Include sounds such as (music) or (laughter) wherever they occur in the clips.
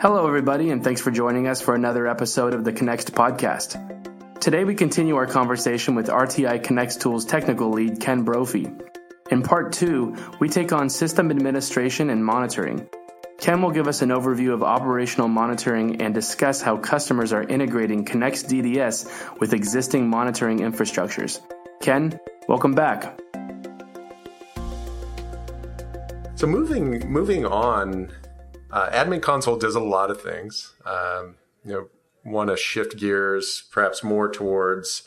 Hello, everybody, and thanks for joining us for another episode of the Connext podcast. Today, we continue our conversation with RTI Connext Tools technical lead Ken Brophy. In part two, we take on system administration and monitoring. Ken will give us an overview of operational monitoring and discuss how customers are integrating Connext DDS with existing monitoring infrastructures. Ken, welcome back. So moving moving on uh, admin console does a lot of things. Um, you know, want to shift gears perhaps more towards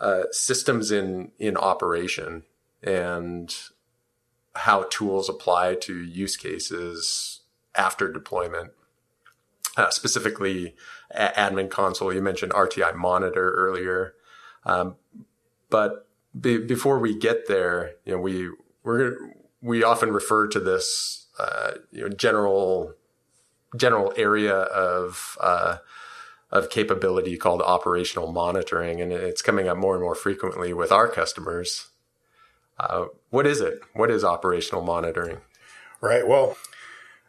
uh, systems in in operation and how tools apply to use cases after deployment. Uh, specifically, admin console. You mentioned RTI monitor earlier, um, but be, before we get there, you know, we we we often refer to this uh, you know, general general area of uh, of capability called operational monitoring, and it's coming up more and more frequently with our customers. Uh, what is it? What is operational monitoring? Right. Well,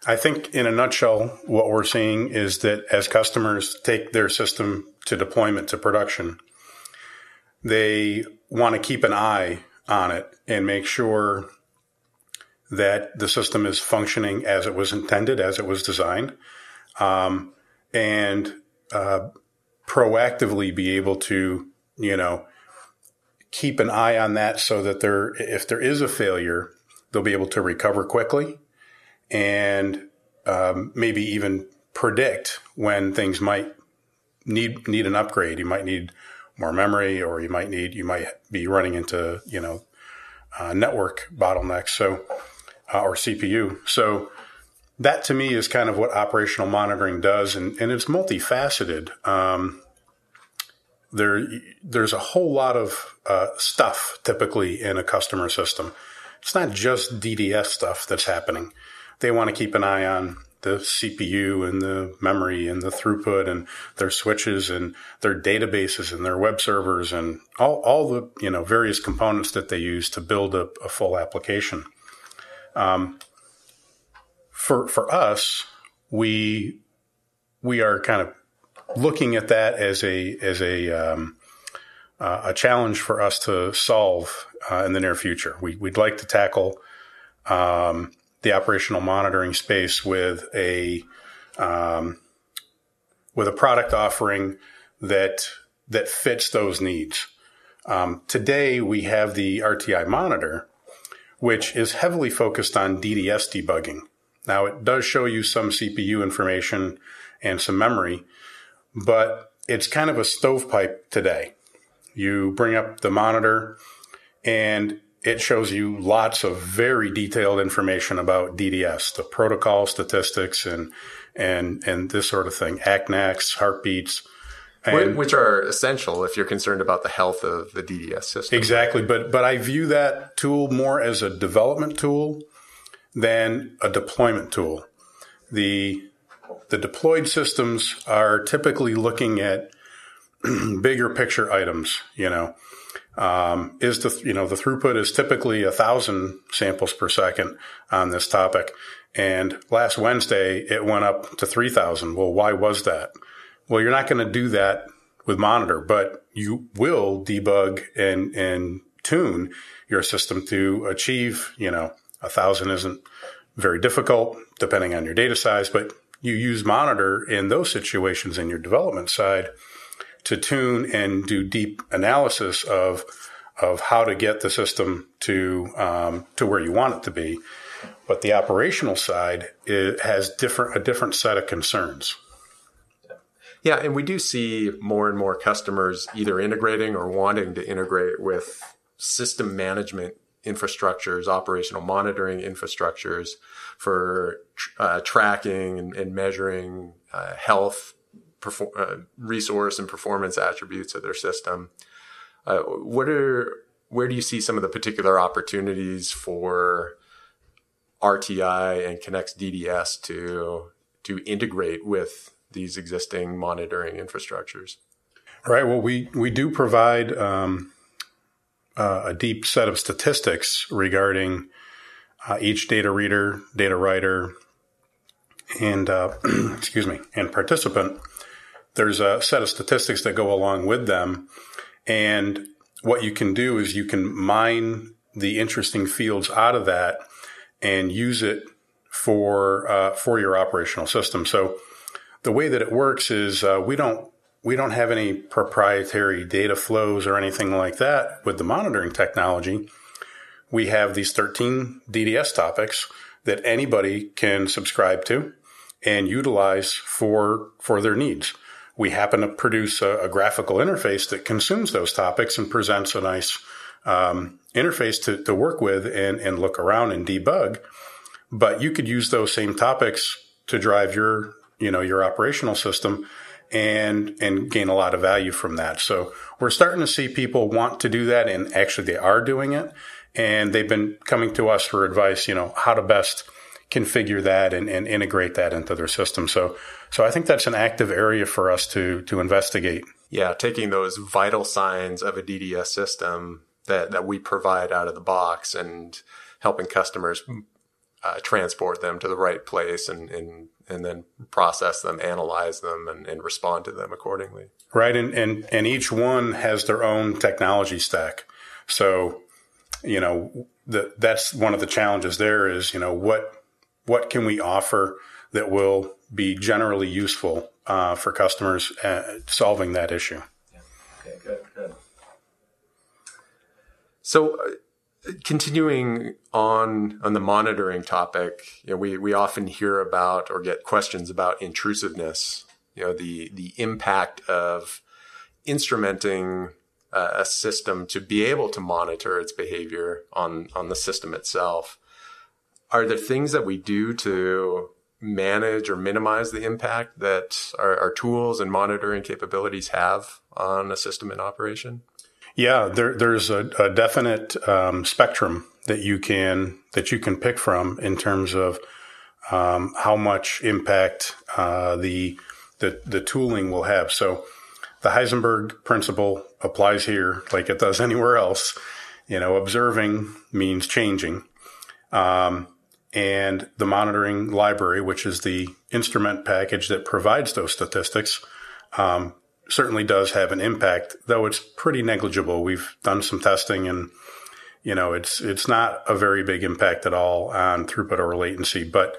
I think in a nutshell, what we're seeing is that as customers take their system to deployment to production, they want to keep an eye on it and make sure that the system is functioning as it was intended, as it was designed, um, and uh, proactively be able to, you know, keep an eye on that so that there, if there is a failure, they'll be able to recover quickly and um, maybe even predict when things might need need an upgrade. You might need more memory, or you might need you might be running into you know uh, network bottlenecks. So uh, or CPU. So that to me is kind of what operational monitoring does, and, and it's multifaceted. Um, there, there's a whole lot of uh, stuff typically in a customer system. It's not just DDS stuff that's happening. They want to keep an eye on the CPU and the memory and the throughput and their switches and their databases and their web servers and all, all the you know various components that they use to build a, a full application. Um, for for us, we we are kind of looking at that as a as a um, uh, a challenge for us to solve uh, in the near future. We, would like to tackle um, the operational monitoring space with a um, with a product offering that that fits those needs. Um, today, we have the RTI monitor, which is heavily focused on DDS debugging. Now, it does show you some CPU information and some memory, but it's kind of a stovepipe today. You bring up the monitor and it shows you lots of very detailed information about DDS, the protocol statistics and and and this sort of thing, ACKNACKs, heartbeats, and, which are essential if you're concerned about the health of the DDS system. Exactly, but but I view that tool more as a development tool than a deployment tool. The the deployed systems are typically looking at (clears throat) bigger picture items. You know, um, is the you know the throughput is typically a thousand samples per second on this topic, and last Wednesday it went up to three thousand. Well, why was that? Well, you're not going to do that with monitor, but you will debug and, and tune your system to achieve, you know, a thousand isn't very difficult depending on your data size, but you use monitor in those situations in your development side to tune and do deep analysis of of how to get the system to um, to where you want it to be. But the operational side has different a different set of concerns. Yeah, and we do see more and more customers either integrating or wanting to integrate with system management infrastructures, operational monitoring infrastructures for uh, tracking and, and measuring uh, health, uh, resource, and performance attributes of their system. Uh, what are where do you see some of the particular opportunities for RTI and Connext DDS to to integrate with these existing monitoring infrastructures. Right. Well, we, we do provide um, uh, a deep set of statistics regarding uh, each data reader, data writer, and uh, (clears throat) excuse me and participant, there's a set of statistics that go along with them, and what you can do is you can mine the interesting fields out of that and use it for uh, for your operational system. So the way that it works is uh, we don't we don't have any proprietary data flows or anything like that with the monitoring technology. We have these 13 DDS topics that anybody can subscribe to and utilize for for their needs. We happen to produce a, a graphical interface that consumes those topics and presents a nice um, interface to, to work with and, and look around and debug. But you could use those same topics to drive your you know your operational system and and gain a lot of value from that. So we're starting to see people want to do that, and actually they are doing it, and they've been coming to us for advice. You know how to best configure that and, and integrate that into their system. So so I think that's an active area for us to to investigate. Yeah, taking those vital signs of a DDS system that that we provide out of the box and helping customers uh, transport them to the right place and, and and then process them, analyze them, and, and respond to them accordingly. Right, and, and and each one has their own technology stack. So, you know, the, that's one of the challenges. There is, you know, what what can we offer that will be generally useful uh, for customers uh, solving that issue. Yeah. Okay, good, good. So, uh, continuing on on the monitoring topic, you know, we we often hear about or get questions about intrusiveness. You know, the the impact of instrumenting uh, a system to be able to monitor its behavior on on the system itself. Are there things that we do to manage or minimize the impact that our, our tools and monitoring capabilities have on a system in operation? Yeah, there, there's a, a definite um, spectrum that you can that you can pick from in terms of um, how much impact uh, the, the the tooling will have. So the Heisenberg principle applies here like it does (laughs) anywhere else. You know, observing means changing. Um, and the monitoring library, which is the instrument package that provides those statistics, um, certainly does have an impact, though it's pretty negligible. We've done some testing and you know, it's it's not a very big impact at all on throughput or latency. But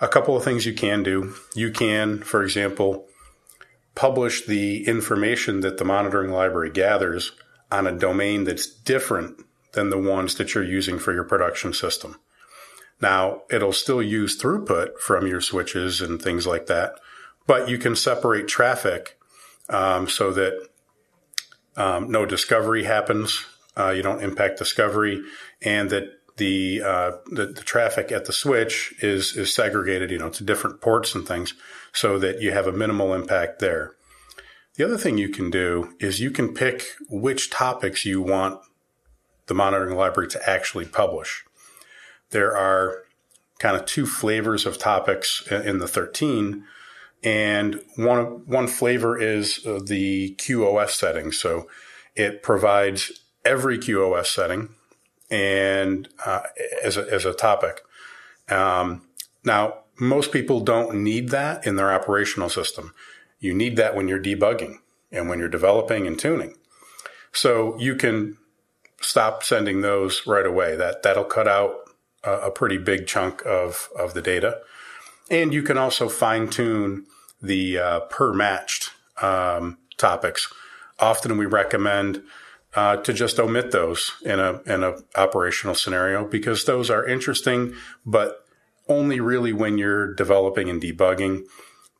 a couple of things you can do. You can, for example, publish the information that the monitoring library gathers on a domain that's different than the ones that you're using for your production system. Now, it'll still use throughput from your switches and things like that, but you can separate traffic um, so that um, no discovery happens. Uh, you don't impact discovery, and that the, uh, the, the traffic at the switch is is segregated, you know, to different ports and things, so that you have a minimal impact there. The other thing you can do is you can pick which topics you want the monitoring library to actually publish. There are kind of two flavors of topics in the 13 and one one flavor is uh, the QoS setting. So it provides every QoS setting and uh, as a, as a topic. Um, now, most people don't need that in their operational system. You need that when you're debugging and when you're developing and tuning. So you can stop sending those right away. That that'll cut out a, a pretty big chunk of of the data. And you can also fine tune the uh, per matched um, topics. Often we recommend uh, to just omit those in a in a operational scenario because those are interesting, but only really when you're developing and debugging.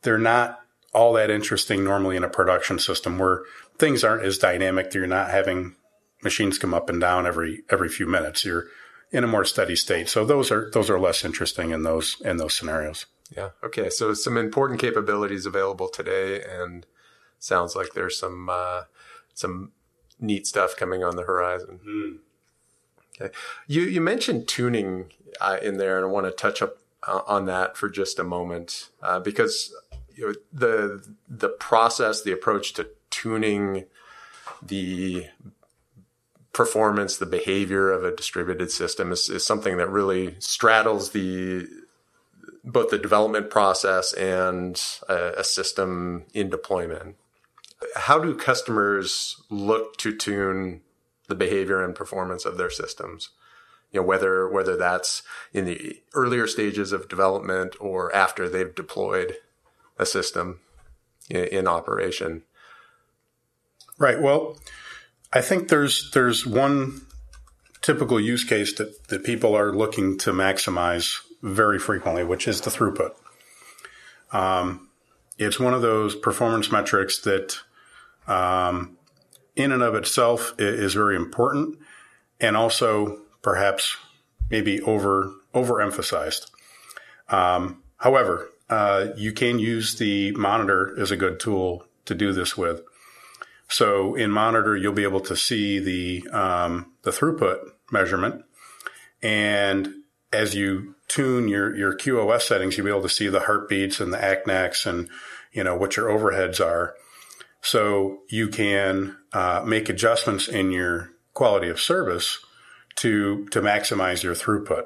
They're not all that interesting normally in a production system where things aren't as dynamic. You're not having machines come up and down every every few minutes. You're in a more steady state. So those are those are less interesting in those in those scenarios. Yeah. Okay. So some important capabilities available today, and sounds like there's some uh, some neat stuff coming on the horizon. Mm. Okay. You you mentioned tuning uh, in there, and I want to touch up uh, on that for just a moment uh, because you know, the the process, the approach to tuning the performance, the behavior of a distributed system is, is something that really straddles the both the development process and a, a system in deployment. How do customers look to tune the behavior and performance of their systems? You know, whether whether that's in the earlier stages of development or after they've deployed a system in, in operation. Right. Well, I think there's there's one typical use case that, that people are looking to maximize very frequently, which is the throughput. Um, it's one of those performance metrics that, um, in and of itself, is very important, and also perhaps maybe over overemphasized. Um, however, uh, you can use the monitor as a good tool to do this with. So in monitor, you'll be able to see the um, the throughput measurement, and as you tune your your QoS settings, you'll be able to see the heartbeats and the ACKNACKs and you know what your overheads are. So you can uh, make adjustments in your quality of service to to maximize your throughput.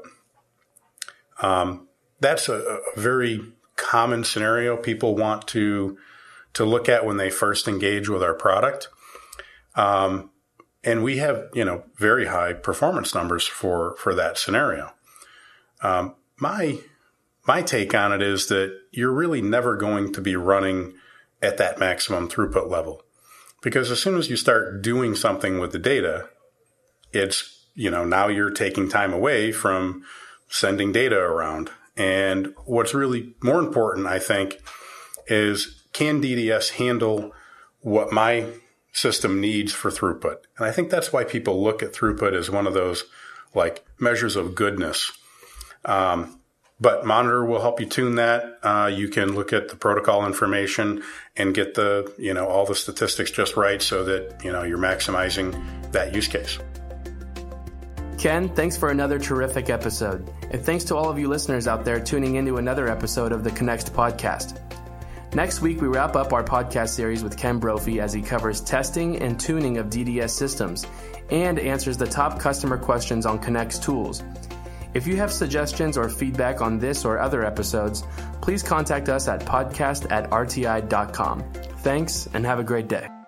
Um, that's a, a, very common scenario people want to to look at when they first engage with our product. Um, and we have you know very high performance numbers for for that scenario. Um, my my take on it is that you're really never going to be running at that maximum throughput level because as soon as you start doing something with the data, it's you know now you're taking time away from sending data around. And what's really more important, I think, is can DDS handle what my system needs for throughput? And I think that's why people look at throughput as one of those like measures of goodness um, but Monitor will help you tune that. Uh, you can look at the protocol information and get the you know all the statistics just right so that you know you're maximizing that use case. Ken, thanks for another terrific episode. And thanks to all of you listeners out there tuning into another episode of the Connext podcast. Next week, we wrap up our podcast series with Ken Brophy as he covers testing and tuning of DDS systems and answers the top customer questions on Connext tools. If you have suggestions or feedback on this or other episodes, please contact us at podcast at rti.com. Thanks and have a great day.